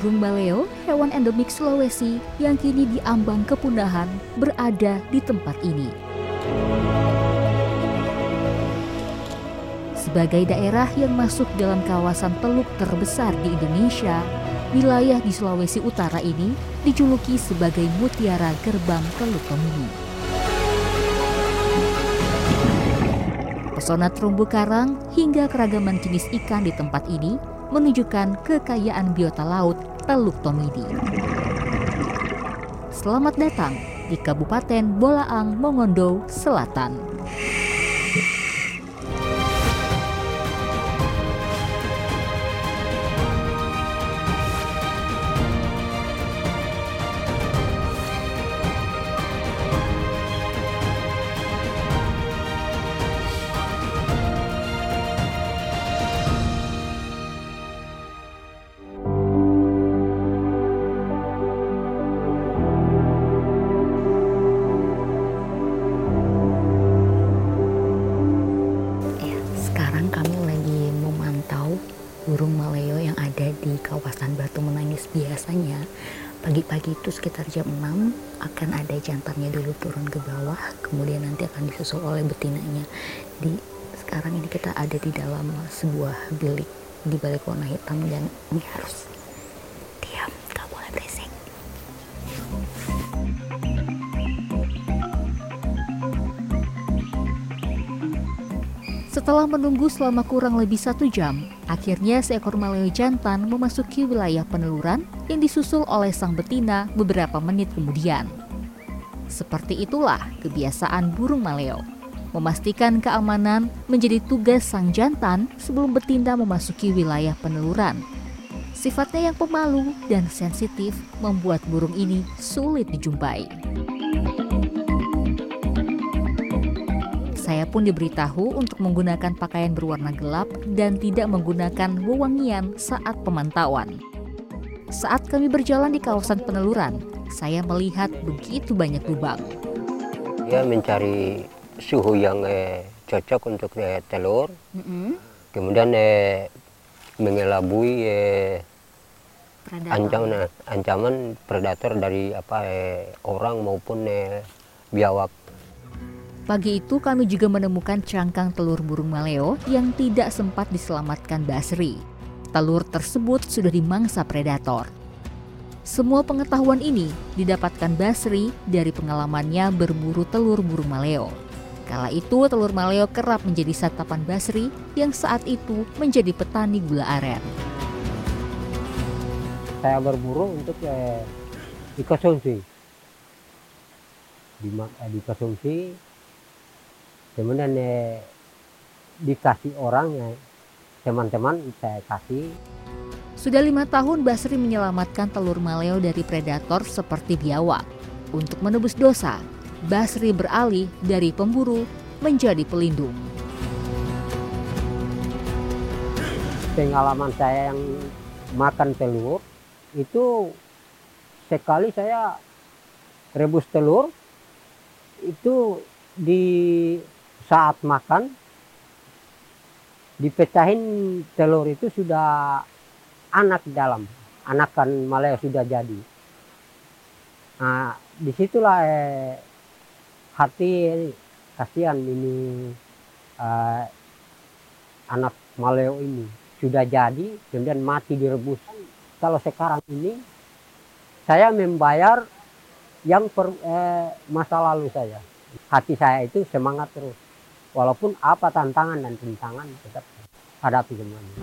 Burung maleo, hewan endemik Sulawesi yang kini diambang kepunahan, berada di tempat ini. Sebagai daerah yang masuk dalam kawasan teluk terbesar di Indonesia, wilayah di Sulawesi Utara ini dijuluki sebagai Mutiara Gerbang Teluk Tomini. Pesona terumbu karang hingga keragaman jenis ikan di tempat ini menunjukkan kekayaan biota laut Teluk Tomidi. Selamat datang di Kabupaten Bolaang, Mongondo Selatan. Sekitar jam 6 akan ada jantannya dulu turun ke bawah kemudian nanti akan disusul oleh betinanya. Di sekarang ini kita ada di dalam sebuah bilik di balik warna hitam dan ini harus diam gak boleh berisik. Setelah menunggu selama kurang lebih satu jam, akhirnya seekor maleo jantan memasuki wilayah peneluran yang disusul oleh sang betina beberapa menit kemudian. Seperti itulah kebiasaan burung maleo. Memastikan keamanan menjadi tugas sang jantan sebelum betina memasuki wilayah peneluran. Sifatnya yang pemalu dan sensitif membuat burung ini sulit dijumpai. Saya pun diberitahu untuk menggunakan pakaian berwarna gelap dan tidak menggunakan wewangian saat pemantauan. Saat kami berjalan di kawasan peneluran, saya melihat begitu banyak lubang. Ya mencari suhu yang eh, cocok untuk eh, telur, mm -hmm. kemudian eh, mengelabui eh, ancaman ancaman predator dari apa eh, orang maupun eh, biawak Pagi itu kami juga menemukan cangkang telur burung maleo yang tidak sempat diselamatkan Basri. Telur tersebut sudah dimangsa predator. Semua pengetahuan ini didapatkan Basri dari pengalamannya berburu telur burung maleo. Kala itu telur maleo kerap menjadi santapan Basri yang saat itu menjadi petani gula aren. Saya berburu untuk eh, dikonsumsi. Eh, dikonsumsi kemudian eh, dikasih orang ya teman-teman saya kasih sudah lima tahun Basri menyelamatkan telur maleo dari predator seperti biawak. Untuk menebus dosa, Basri beralih dari pemburu menjadi pelindung. Pengalaman saya yang makan telur itu sekali saya rebus telur itu di saat makan dipecahin telur itu sudah anak dalam. Anakan maleo sudah jadi. Nah di situlah eh, hati kasihan ini eh, anak maleo ini. Sudah jadi kemudian mati direbus kalau sekarang ini saya membayar yang per, eh, masa lalu saya. Hati saya itu semangat terus walaupun apa tantangan dan rintangan tetap hadapi semuanya.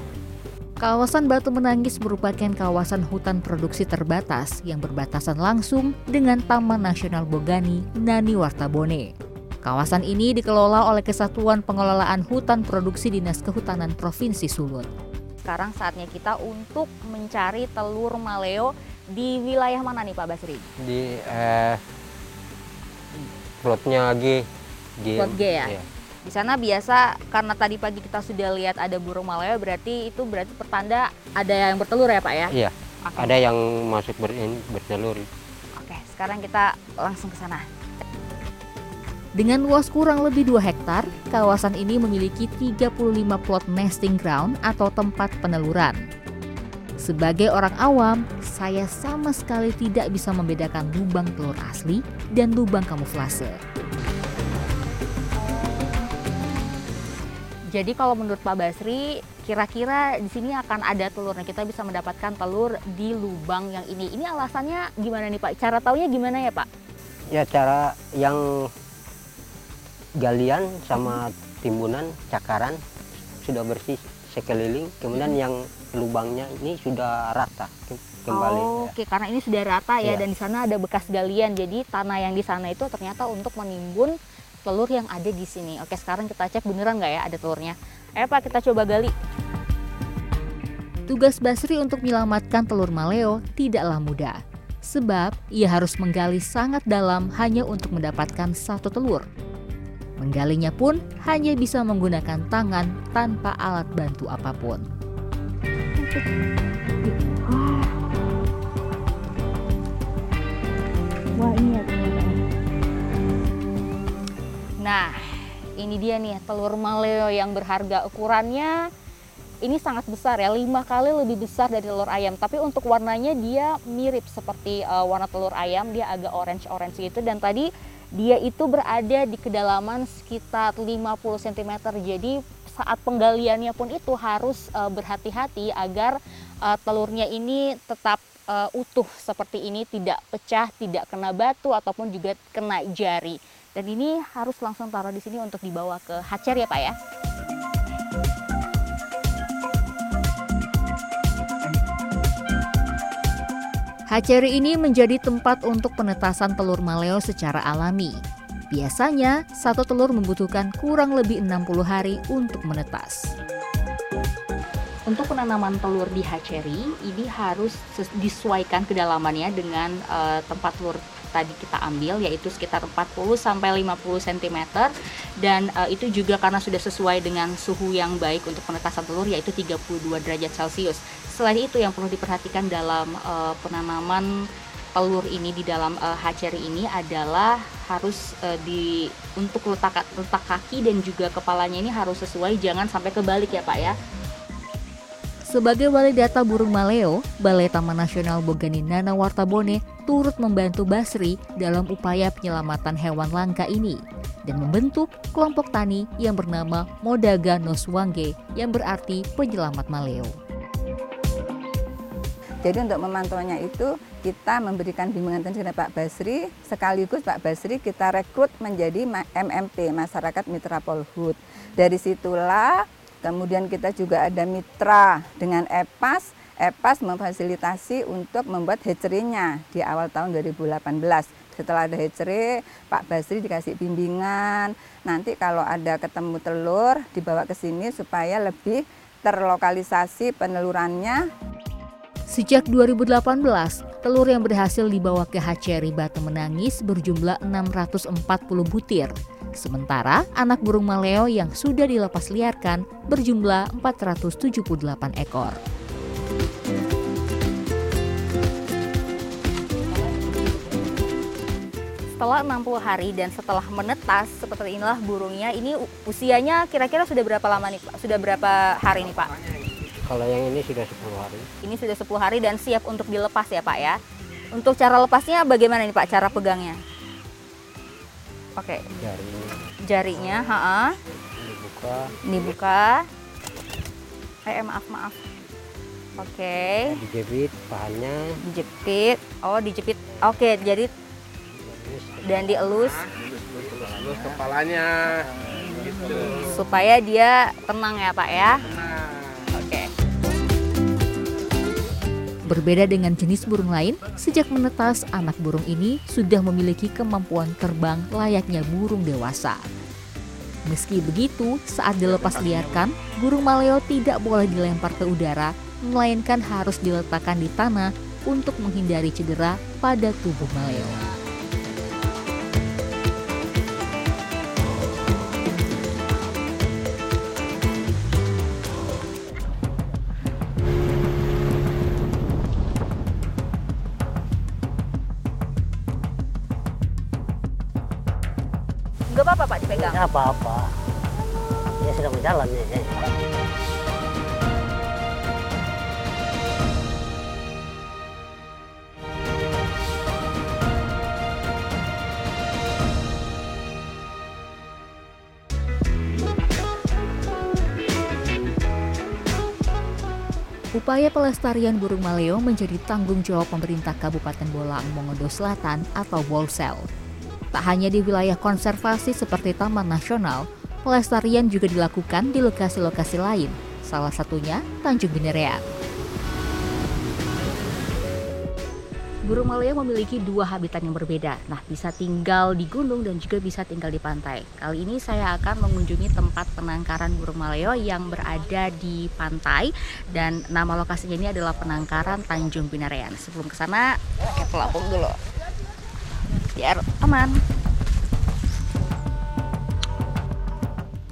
Kawasan Batu Menangis merupakan kawasan hutan produksi terbatas yang berbatasan langsung dengan Taman Nasional Bogani Nani Wartabone. Kawasan ini dikelola oleh Kesatuan Pengelolaan Hutan Produksi Dinas Kehutanan Provinsi Sulut. Sekarang saatnya kita untuk mencari telur maleo di wilayah mana nih Pak Basri? Di eh, plotnya G. G. Plot G ya? Iya. Di sana biasa karena tadi pagi kita sudah lihat ada burung maleo berarti itu berarti pertanda ada yang bertelur ya Pak ya? Iya. Okay. Ada yang masuk ber, bertelur. Oke, sekarang kita langsung ke sana. Dengan luas kurang lebih 2 hektar, kawasan ini memiliki 35 plot nesting ground atau tempat peneluran. Sebagai orang awam, saya sama sekali tidak bisa membedakan lubang telur asli dan lubang kamuflase. Jadi kalau menurut Pak Basri, kira-kira di sini akan ada telurnya. Kita bisa mendapatkan telur di lubang yang ini. Ini alasannya gimana nih Pak? Cara taunya gimana ya Pak? Ya cara yang galian sama timbunan cakaran sudah bersih sekeliling, kemudian yang lubangnya ini sudah rata kembali. Oh, Oke, karena ini sudah rata ya, Iya. dan di sana ada bekas galian. Jadi tanah yang di sana itu ternyata untuk menimbun telur yang ada di sini. Oke, sekarang kita cek beneran nggak ya ada telurnya. Ayo Pak, kita coba gali. Tugas Basri untuk menyelamatkan telur maleo tidaklah mudah. Sebab ia harus menggali sangat dalam hanya untuk mendapatkan satu telur. Menggalinya pun hanya bisa menggunakan tangan tanpa alat bantu apa pun. Wah, ini ya Nah, ini dia nih telur maleo yang berharga ukurannya ini sangat besar ya, lima kali lebih besar dari telur ayam. Tapi untuk warnanya dia mirip seperti uh, warna telur ayam, dia agak orange-orange gitu. Dan tadi dia itu berada di kedalaman sekitar 50 cm. Jadi saat penggaliannya pun itu harus uh, berhati-hati agar uh, telurnya ini tetap uh, utuh seperti ini, tidak pecah, tidak kena batu ataupun juga kena jari. Dan ini harus langsung taruh di sini untuk dibawa ke hatchery ya Pak ya. Hatchery ini menjadi tempat untuk penetasan telur maleo secara alami. Biasanya, satu telur membutuhkan kurang lebih 60 hari untuk menetas. Untuk penanaman telur di hatchery ini harus ses- disesuaikan kedalamannya dengan eh, tempat telur tadi kita ambil yaitu sekitar 40 sampai 50 cm dan eh, itu juga karena sudah sesuai dengan suhu yang baik untuk penetasan telur yaitu 32 derajat Celcius. Selain itu yang perlu diperhatikan dalam eh, penanaman telur ini di dalam eh, hatchery ini adalah harus eh, di untuk letak letak kaki dan juga kepalanya ini harus sesuai jangan sampai kebalik ya Pak ya. Sebagai wali data burung maleo, Balai Taman Nasional Boganinana Wartabone turut membantu Basri dalam upaya penyelamatan hewan langka ini dan membentuk kelompok tani yang bernama Modaga Noswange yang berarti penyelamat maleo. Jadi untuk memantaunya itu kita memberikan bimbingan kepada Pak Basri, sekaligus Pak Basri kita rekrut menjadi MMP, Masyarakat Mitra Polhut. Dari situlah kemudian kita juga ada mitra dengan EPAS. EPAS memfasilitasi untuk membuat hatchery-nya di awal tahun 2018. Setelah ada hatchery, Pak Basri dikasih bimbingan. Nanti kalau ada ketemu telur dibawa ke sini supaya lebih terlokalisasi penelurannya Sejak 2018, telur yang berhasil dibawa ke hatchery Batu Menangis berjumlah 640 butir. Sementara anak burung maleo yang sudah dilepas liarkan berjumlah 478 ekor. Setelah 60 hari dan setelah menetas seperti inilah burungnya. Ini usianya kira-kira sudah berapa lama nih Pak? Sudah berapa hari nih Pak? Kalau yang ini sudah 10 hari. Ini sudah 10 hari dan siap untuk dilepas ya Pak ya. Untuk cara lepasnya bagaimana nih Pak cara pegangnya? Oke, Jari jarinya, ha dibuka, dibuka. Eh, eh, maaf maaf. Oke, dijepit pahannya, dijepit. Oh, dijepit. Oke, jadi dan dielus Terus kepalanya gitu. supaya dia tenang ya Pak ya. Nah, Berbeda dengan jenis burung lain, sejak menetas anak burung ini sudah memiliki kemampuan terbang layaknya burung dewasa. Meski begitu, saat dilepas liarkan, burung maleo tidak boleh dilempar ke udara, melainkan harus diletakkan di tanah untuk menghindari cedera pada tubuh maleo. ada apa-apa ya sudah berjalan nih Upaya pelestarian burung maleo menjadi tanggung jawab pemerintah Kabupaten Bolang Mongondo Selatan atau Bolsel. Tak hanya di wilayah konservasi seperti Taman Nasional, pelestarian juga dilakukan di lokasi-lokasi lain, salah satunya Tanjung Binerean. Burung maleo memiliki dua habitat yang berbeda. Nah, bisa tinggal di gunung dan juga bisa tinggal di pantai. Kali ini saya akan mengunjungi tempat penangkaran burung maleo yang berada di pantai dan nama lokasinya ini adalah penangkaran Tanjung Binarean. Sebelum ke sana, pakai pelampung dulu. Biar aman.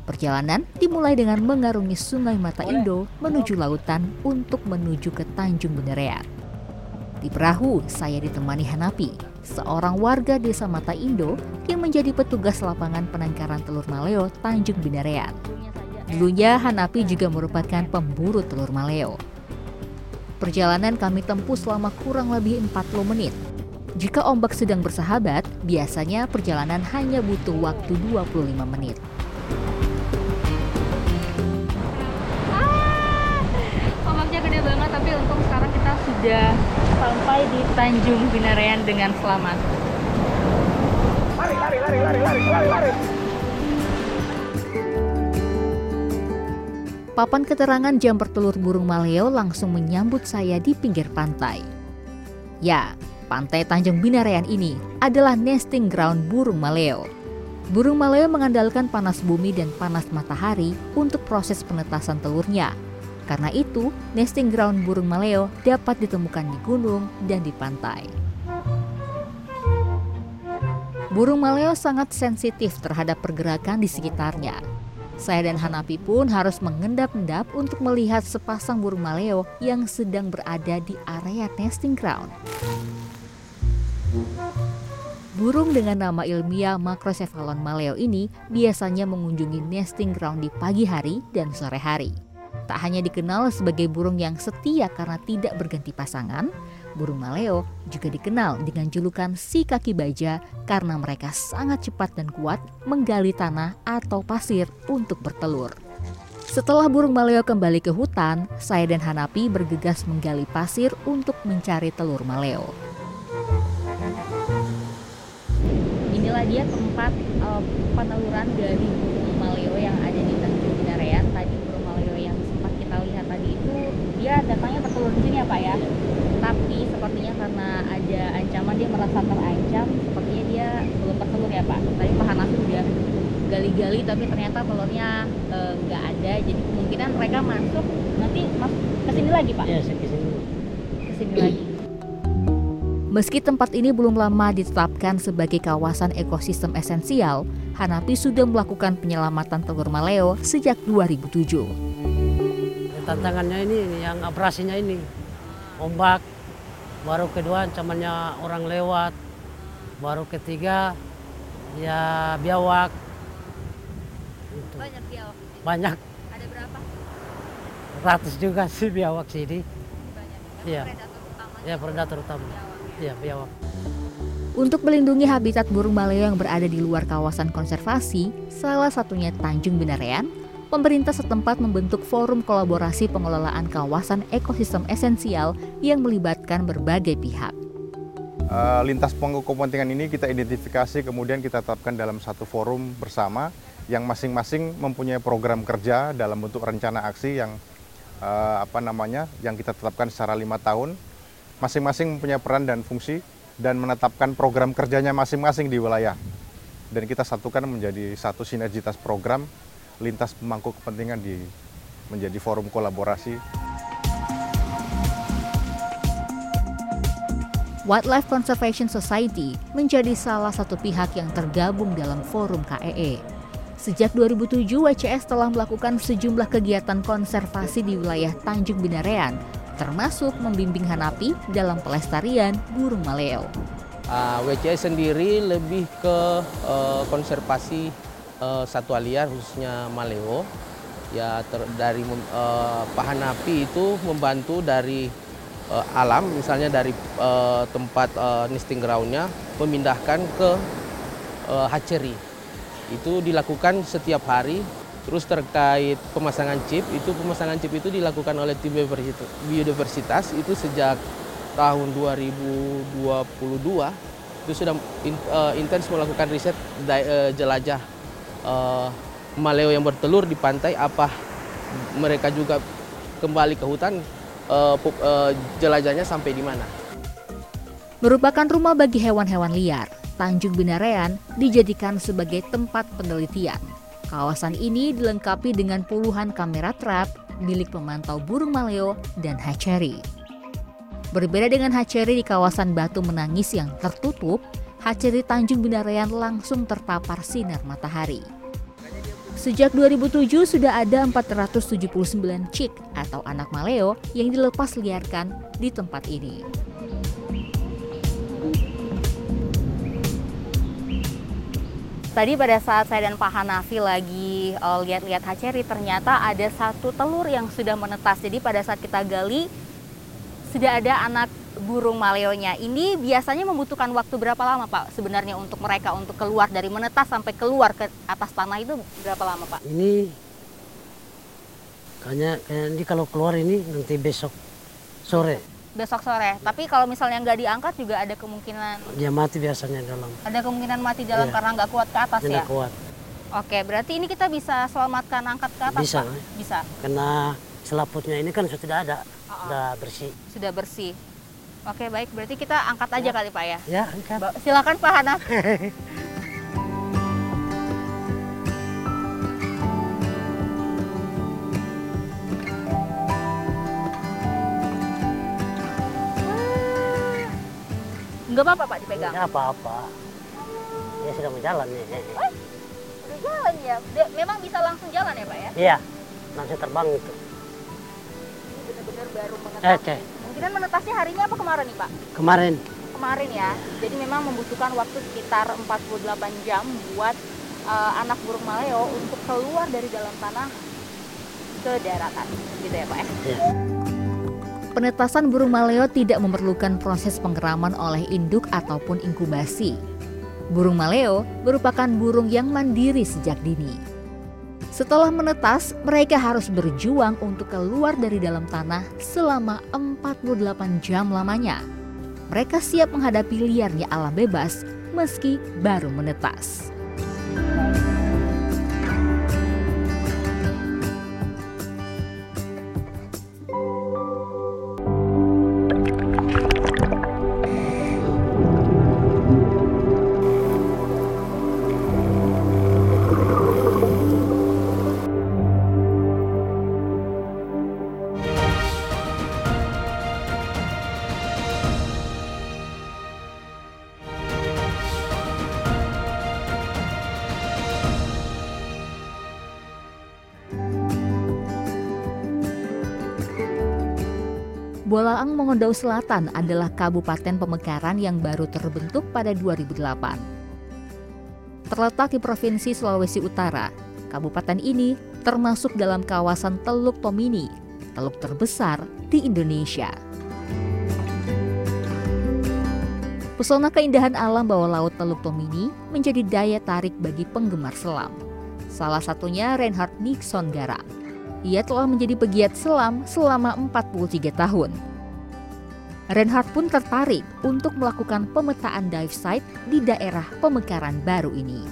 Perjalanan dimulai dengan mengarungi Sungai Mata Indo menuju lautan untuk menuju ke Tanjung Benerean. Di perahu, saya ditemani Hanapi, seorang warga desa Mata Indo yang menjadi petugas lapangan penangkaran telur maleo Tanjung Binarean. Dulunya Hanapi juga merupakan pemburu telur maleo. Perjalanan kami tempuh selama kurang lebih 40 menit. Jika ombak sedang bersahabat, biasanya perjalanan hanya butuh waktu 25 menit. Ombaknya gede banget tapi untung sekarang kita sudah sampai di Tanjung Binarean dengan selamat. Lari, lari, lari, lari, lari, lari, lari. Papan keterangan jam bertelur burung maleo langsung menyambut saya di pinggir pantai. Ya, pantai Tanjung Binarean ini adalah nesting ground burung maleo. Burung maleo mengandalkan panas bumi dan panas matahari untuk proses penetasan telurnya. Karena itu, nesting ground burung maleo dapat ditemukan di gunung dan di pantai. Burung maleo sangat sensitif terhadap pergerakan di sekitarnya. Saya dan Hanapi pun harus mengendap-endap untuk melihat sepasang burung maleo yang sedang berada di area nesting ground. Burung dengan nama ilmiah Macrocephalon maleo ini biasanya mengunjungi nesting ground di pagi hari dan sore hari. Tak hanya dikenal sebagai burung yang setia karena tidak berganti pasangan, burung maleo juga dikenal dengan julukan si kaki baja karena mereka sangat cepat dan kuat menggali tanah atau pasir untuk bertelur. Setelah burung maleo kembali ke hutan, saya dan Hanapi bergegas menggali pasir untuk mencari telur maleo. Dia tempat uh, peneluran dari burung maleo yang ada di Tanjung Binarean. Tadi burung maleo yang sempat kita lihat tadi itu dia datangnya bertelur di sini ya Pak ya. Tapi sepertinya karena ada ancaman dia merasa terancam, sepertinya dia belum bertelur ya Pak. Tadi Pak Hanafi udah gali-gali tapi ternyata telurnya eh, nggak ada. Jadi kemungkinan mereka masuk nanti masuk ke sini lagi Pak. Ya. Ke sini lagi. Meski tempat ini belum lama ditetapkan sebagai kawasan ekosistem esensial, Hanapi sudah melakukan penyelamatan telur maleo sejak 2007. tantangannya ini yang operasinya ini ombak baru kedua ancamannya orang lewat baru ketiga ya biawak Itu. Banyak biawak. banyak Ada berapa? ratus juga sih biawak sini Banyak. Iya. Predator utamanya ya predator utama ya biawak Untuk melindungi habitat burung maleo yang berada di luar kawasan konservasi, salah satunya Tanjung Binarean, pemerintah setempat membentuk forum kolaborasi pengelolaan kawasan ekosistem esensial yang melibatkan berbagai pihak. Eh, lintas pangku kepentingan ini kita identifikasi kemudian kita tetapkan dalam satu forum bersama yang masing-masing mempunyai program kerja dalam bentuk rencana aksi yang eh, apa namanya yang kita tetapkan secara lima tahun masing-masing mempunyai peran dan fungsi dan menetapkan program kerjanya masing-masing di wilayah dan kita satukan menjadi satu sinergitas program lintas pemangku kepentingan di menjadi forum kolaborasi Wildlife Conservation Society menjadi salah satu pihak yang tergabung dalam forum KEE. Sejak 2007, WCS telah melakukan sejumlah kegiatan konservasi di wilayah Tanjung Binarean, termasuk membimbing Hanapi dalam pelestarian burung maleo. Uh, WCS sendiri lebih ke uh, konservasi uh, satwa liar khususnya maleo. Ya ter, dari uh, Hanapi itu membantu dari uh, alam, misalnya dari uh, tempat uh, nesting groundnya, memindahkan ke uh, hatchery. Itu dilakukan setiap hari Terus terkait pemasangan chip, itu pemasangan chip itu dilakukan oleh tim biodiversitas itu sejak tahun 2022 itu sudah intens melakukan riset jelajah maleo yang bertelur di pantai apa mereka juga kembali ke hutan jelajahnya sampai di mana. Merupakan rumah bagi hewan-hewan liar, Tanjung Binarean dijadikan sebagai tempat penelitian. Kawasan ini dilengkapi dengan puluhan kamera trap milik pemantau burung maleo dan hatchery. Berbeda dengan hatchery di kawasan Batu Menangis yang tertutup, hatchery Tanjung Binarean langsung terpapar sinar matahari. Sejak 2007 sudah ada 479 cik atau anak maleo yang dilepas liarkan di tempat ini. Tadi pada saat saya dan Pak Hanafi lagi uh, lihat-lihat hatchery, ternyata ada satu telur yang sudah menetas. Jadi pada saat kita gali, sudah ada anak burung maleonya. Ini biasanya membutuhkan waktu berapa lama Pak sebenarnya untuk mereka untuk keluar dari menetas sampai keluar ke atas tanah itu berapa lama Pak? Ini kayaknya, kayaknya ini kalau keluar ini nanti besok sore besok sore. Tapi kalau misalnya nggak diangkat juga ada kemungkinan dia mati biasanya dalam. Ada kemungkinan mati dalam yeah. karena nggak kuat ke atas Tidak ya. kuat. Oke, berarti ini kita bisa selamatkan angkat ke atas. Bisa. Pak? Bisa. Karena selaputnya ini kan sudah ada, -uh. sudah bersih. Sudah bersih. Oke, baik. Berarti kita angkat aja ya. kali Pak ya. Ya, angkat. Silakan Pak Hanaf. Enggak apa-apa Pak dipegang? Enggak apa-apa. Ya sudah berjalan nih. Oh, udah jalan ya? Memang bisa langsung jalan ya Pak ya? Iya, langsung terbang itu. Ini benar-benar baru menetas. Oke. Okay. Mungkin menetasnya harinya apa kemarin nih Pak? Kemarin. Kemarin ya. Jadi memang membutuhkan waktu sekitar 48 jam buat uh, anak burung maleo untuk keluar dari dalam tanah ke daratan. Gitu ya Pak ya? Iya. Penetasan burung maleo tidak memerlukan proses pengeraman oleh induk ataupun inkubasi. Burung maleo merupakan burung yang mandiri sejak dini. Setelah menetas, mereka harus berjuang untuk keluar dari dalam tanah selama 48 jam lamanya. Mereka siap menghadapi liarnya alam bebas meski baru menetas. Mongondau Selatan adalah kabupaten pemekaran yang baru terbentuk pada 2008. Terletak di Provinsi Sulawesi Utara, kabupaten ini termasuk dalam kawasan Teluk Tomini, teluk terbesar di Indonesia. Pesona keindahan alam bawah laut Teluk Tomini menjadi daya tarik bagi penggemar selam. Salah satunya Reinhard Nixon Garang ia telah menjadi pegiat selam selama 43 tahun. Reinhardt pun tertarik untuk melakukan pemetaan dive site di daerah pemekaran baru ini.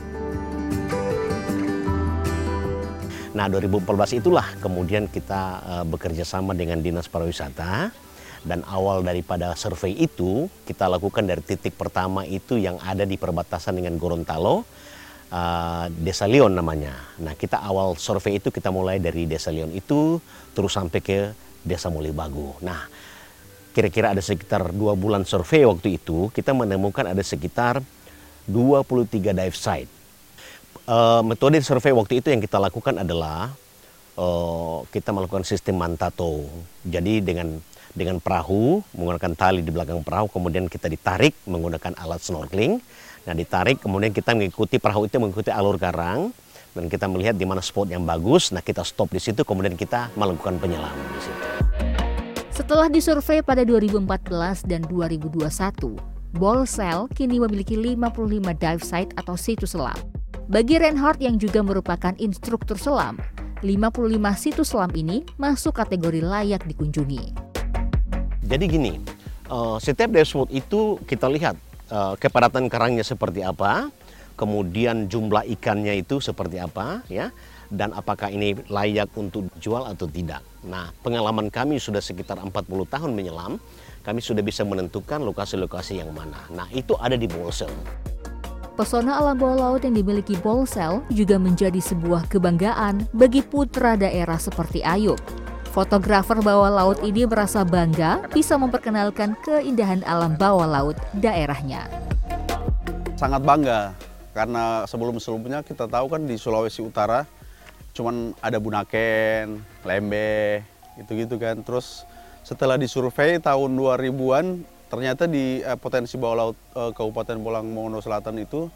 Nah 2014 itulah kemudian kita uh, bekerja sama dengan Dinas Pariwisata dan awal daripada survei itu kita lakukan dari titik pertama itu yang ada di perbatasan dengan Gorontalo uh, Desa Leon namanya. Nah kita awal survei itu kita mulai dari Desa Leon itu terus sampai ke Desa Mulibagu. Nah kira-kira ada sekitar dua bulan survei waktu itu kita menemukan ada sekitar 23 dive site. Uh, metode survei waktu itu yang kita lakukan adalah uh, kita melakukan sistem mantato. Jadi dengan dengan perahu menggunakan tali di belakang perahu kemudian kita ditarik menggunakan alat snorkeling Nah ditarik kemudian kita mengikuti perahu itu mengikuti alur karang dan kita melihat di mana spot yang bagus. Nah kita stop di situ kemudian kita melakukan penyelaman di situ. Setelah disurvei pada 2014 dan 2021, Bolsel kini memiliki 55 dive site atau situs selam. Bagi Reinhardt yang juga merupakan instruktur selam, 55 situs selam ini masuk kategori layak dikunjungi. Jadi gini, uh, setiap dashboard itu kita lihat uh, kepadatan karangnya seperti apa, kemudian jumlah ikannya itu seperti apa, ya, dan apakah ini layak untuk jual atau tidak. Nah, pengalaman kami sudah sekitar 40 tahun menyelam, kami sudah bisa menentukan lokasi-lokasi yang mana. Nah, itu ada di Bolsel. Pesona alam bawah laut yang dimiliki Bolsel juga menjadi sebuah kebanggaan bagi putra daerah seperti Ayub. Fotografer bawah laut ini merasa bangga bisa memperkenalkan keindahan alam bawah laut daerahnya. Sangat bangga karena sebelum-sebelumnya kita tahu kan di Sulawesi Utara cuman ada Bunaken, Lembe, gitu-gitu kan. Terus setelah disurvei tahun 2000-an ternyata di eh, potensi bawah laut eh, Kabupaten Bolang Mongondo Selatan itu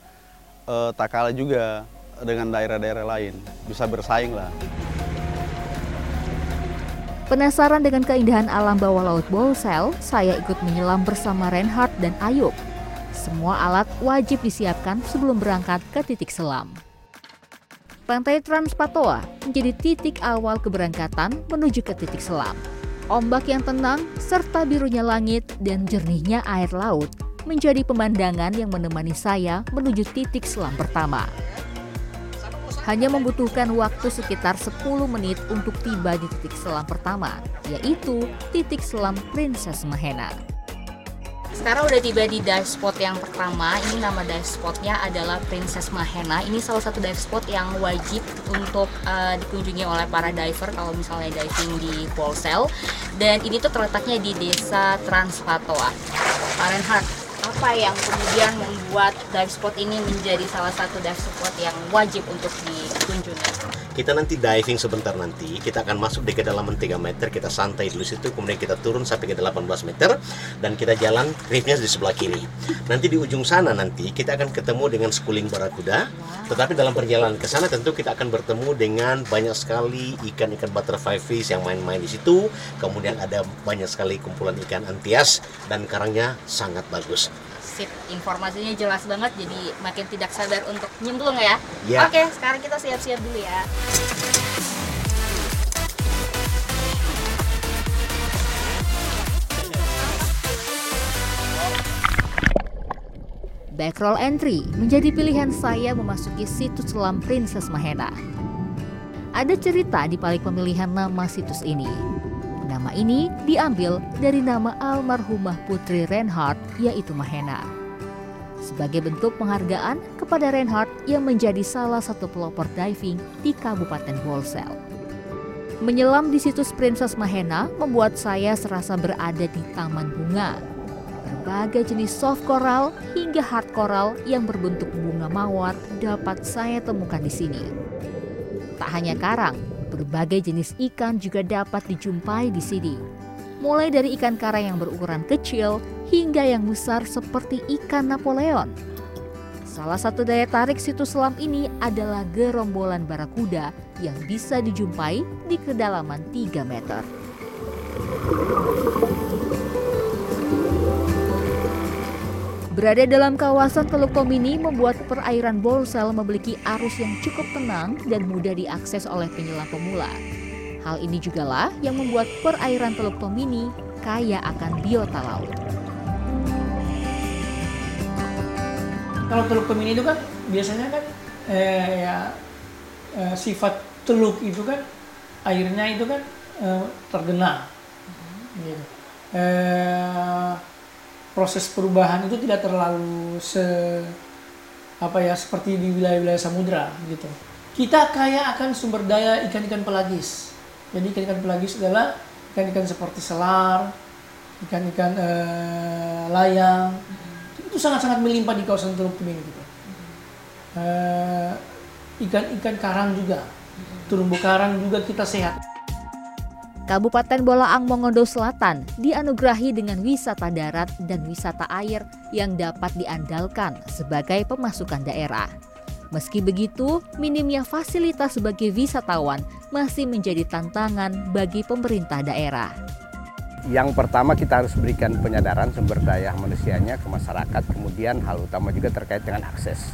eh, tak kalah juga dengan daerah-daerah lain, bisa bersaing lah. Penasaran dengan keindahan alam bawah laut Bolsel, saya ikut menyelam bersama Reinhardt dan Ayub. Semua alat wajib disiapkan sebelum berangkat ke titik selam. Pantai Transpatoa menjadi titik awal keberangkatan menuju ke titik selam. Ombak yang tenang serta birunya langit dan jernihnya air laut menjadi pemandangan yang menemani saya menuju titik selam pertama. Hanya membutuhkan waktu sekitar 10 menit untuk tiba di titik selam pertama, yaitu titik selam Princess Mahena. Sekarang udah tiba di dive spot yang pertama. Ini nama dive spotnya adalah Princess Mahena. Ini salah satu dive spot yang wajib untuk uh, dikunjungi oleh para diver kalau misalnya diving di Polsel. Dan ini tuh terletaknya di desa Transpatoa. Pak apa yang kemudian membuat dive spot ini menjadi salah satu dive spot yang wajib untuk dikunjungi? Kita nanti diving sebentar nanti, kita akan masuk di kedalaman 3 meter, kita santai dulu situ, kemudian kita turun sampai ke 18 meter, dan kita jalan reefnya di sebelah kiri. Nanti di ujung sana nanti kita akan ketemu dengan schooling barakuda, tetapi dalam perjalanan ke sana tentu kita akan bertemu dengan banyak sekali ikan-ikan butterfly fish yang main-main di situ, kemudian ada banyak sekali kumpulan ikan antias, dan karangnya sangat bagus sip informasinya jelas banget jadi makin tidak sadar untuk nyemplung ya. Ya. Oke, sekarang kita siap-siap dulu ya. Backroll entry menjadi pilihan saya memasuki situs selam Princess Mahena. Ada cerita di balik pemilihan nama situs ini. Nama ini diambil dari nama almarhumah putri Reinhardt yaitu Mahena. Sebagai bentuk penghargaan kepada Reinhardt yang menjadi salah satu pelopor diving di Kabupaten Bolsel. Menyelam di situs Princess Mahena membuat saya serasa berada di taman bunga. Berbagai jenis soft coral hingga hard coral yang berbentuk bunga mawar dapat saya temukan di sini. Tak hanya karang, Berbagai jenis ikan juga dapat dijumpai di sini. Mulai dari ikan karang yang berukuran kecil hingga yang besar seperti ikan Napoleon. Salah satu daya tarik situs selam ini adalah gerombolan barakuda yang bisa dijumpai di kedalaman 3 meter. Berada dalam kawasan Teluk Tomini membuat perairan Bolsel memiliki arus yang cukup tenang dan mudah diakses oleh penyelam pemula. Hal ini juga lah yang membuat perairan Teluk Tomini kaya akan biota laut. Kalau Teluk Tomini itu kan biasanya kan eh, ya eh, sifat teluk itu kan airnya itu kan eh, tergenang. Gitu. Eh, proses perubahan itu tidak terlalu se apa ya seperti di wilayah-wilayah samudra gitu. Kita kaya akan sumber daya ikan-ikan pelagis. Jadi ikan-ikan pelagis adalah ikan-ikan seperti selar, ikan-ikan eh, layang. Itu sangat-sangat melimpah di kawasan Teluk Tomini gitu. Eh, ikan-ikan karang juga. Terumbu karang juga kita sehat. Kabupaten Bolaang Mongondo Selatan dianugerahi dengan wisata darat dan wisata air yang dapat diandalkan sebagai pemasukan daerah. Meski begitu, minimnya fasilitas sebagai wisatawan masih menjadi tantangan bagi pemerintah daerah. Yang pertama kita harus berikan penyadaran sumber daya manusianya ke masyarakat, kemudian hal utama juga terkait dengan akses.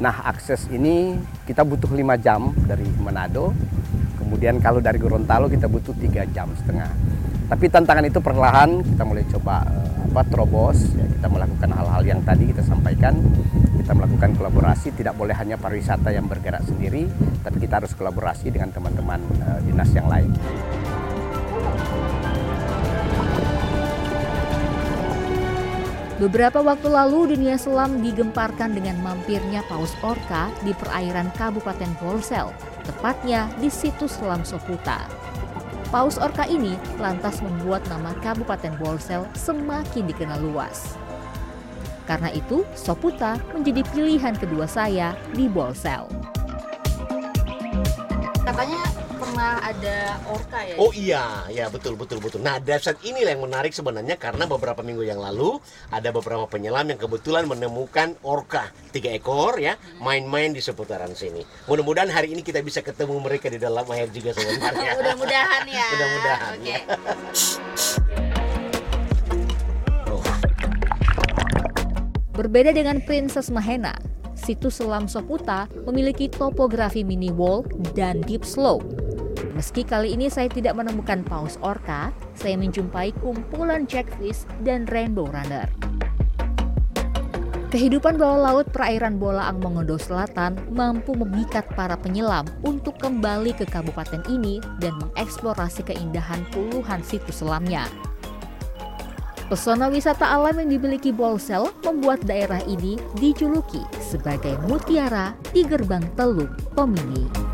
Nah akses ini kita butuh lima jam dari Manado, kemudian kalau dari Gorontalo kita butuh tiga jam setengah. Tapi tantangan itu perlahan kita mulai coba eh, apa terobos, ya, kita melakukan hal-hal yang tadi kita sampaikan, kita melakukan kolaborasi, tidak boleh hanya pariwisata yang bergerak sendiri, tapi kita harus kolaborasi dengan teman-teman uh, dinas yang lain. Beberapa waktu lalu dunia selam digemparkan dengan mampirnya paus orca di perairan Kabupaten Bolsel, tepatnya di situs Selam Soputa. Paus orca ini lantas membuat nama Kabupaten Bolsel semakin dikenal luas. Karena itu, Soputa menjadi pilihan kedua saya di Bolsel. Katanya pernah ada orka ya? Oh iya, ya betul betul betul. Nah, dashboard ini yang menarik sebenarnya karena beberapa minggu yang lalu ada beberapa penyelam yang kebetulan menemukan orka tiga ekor ya main-main di seputaran sini. Mudah-mudahan hari ini kita bisa ketemu mereka di dalam air juga sebenarnya. Mudah-mudahan ya. Mudah-mudahan. Oke. ya. Berbeda dengan Princess Mahena, situs selam Soputa memiliki topografi mini wall dan deep slope. Meski kali ini saya tidak menemukan paus orca, saya menjumpai kumpulan jackfish dan rainbow runner. Kehidupan bawah laut perairan Bolaang Mongondo Selatan mampu memikat para penyelam untuk kembali ke kabupaten ini dan mengeksplorasi keindahan puluhan situs selamnya. Pesona wisata alam yang dimiliki Bolsel membuat daerah ini dijuluki sebagai mutiara di gerbang teluk Pemini.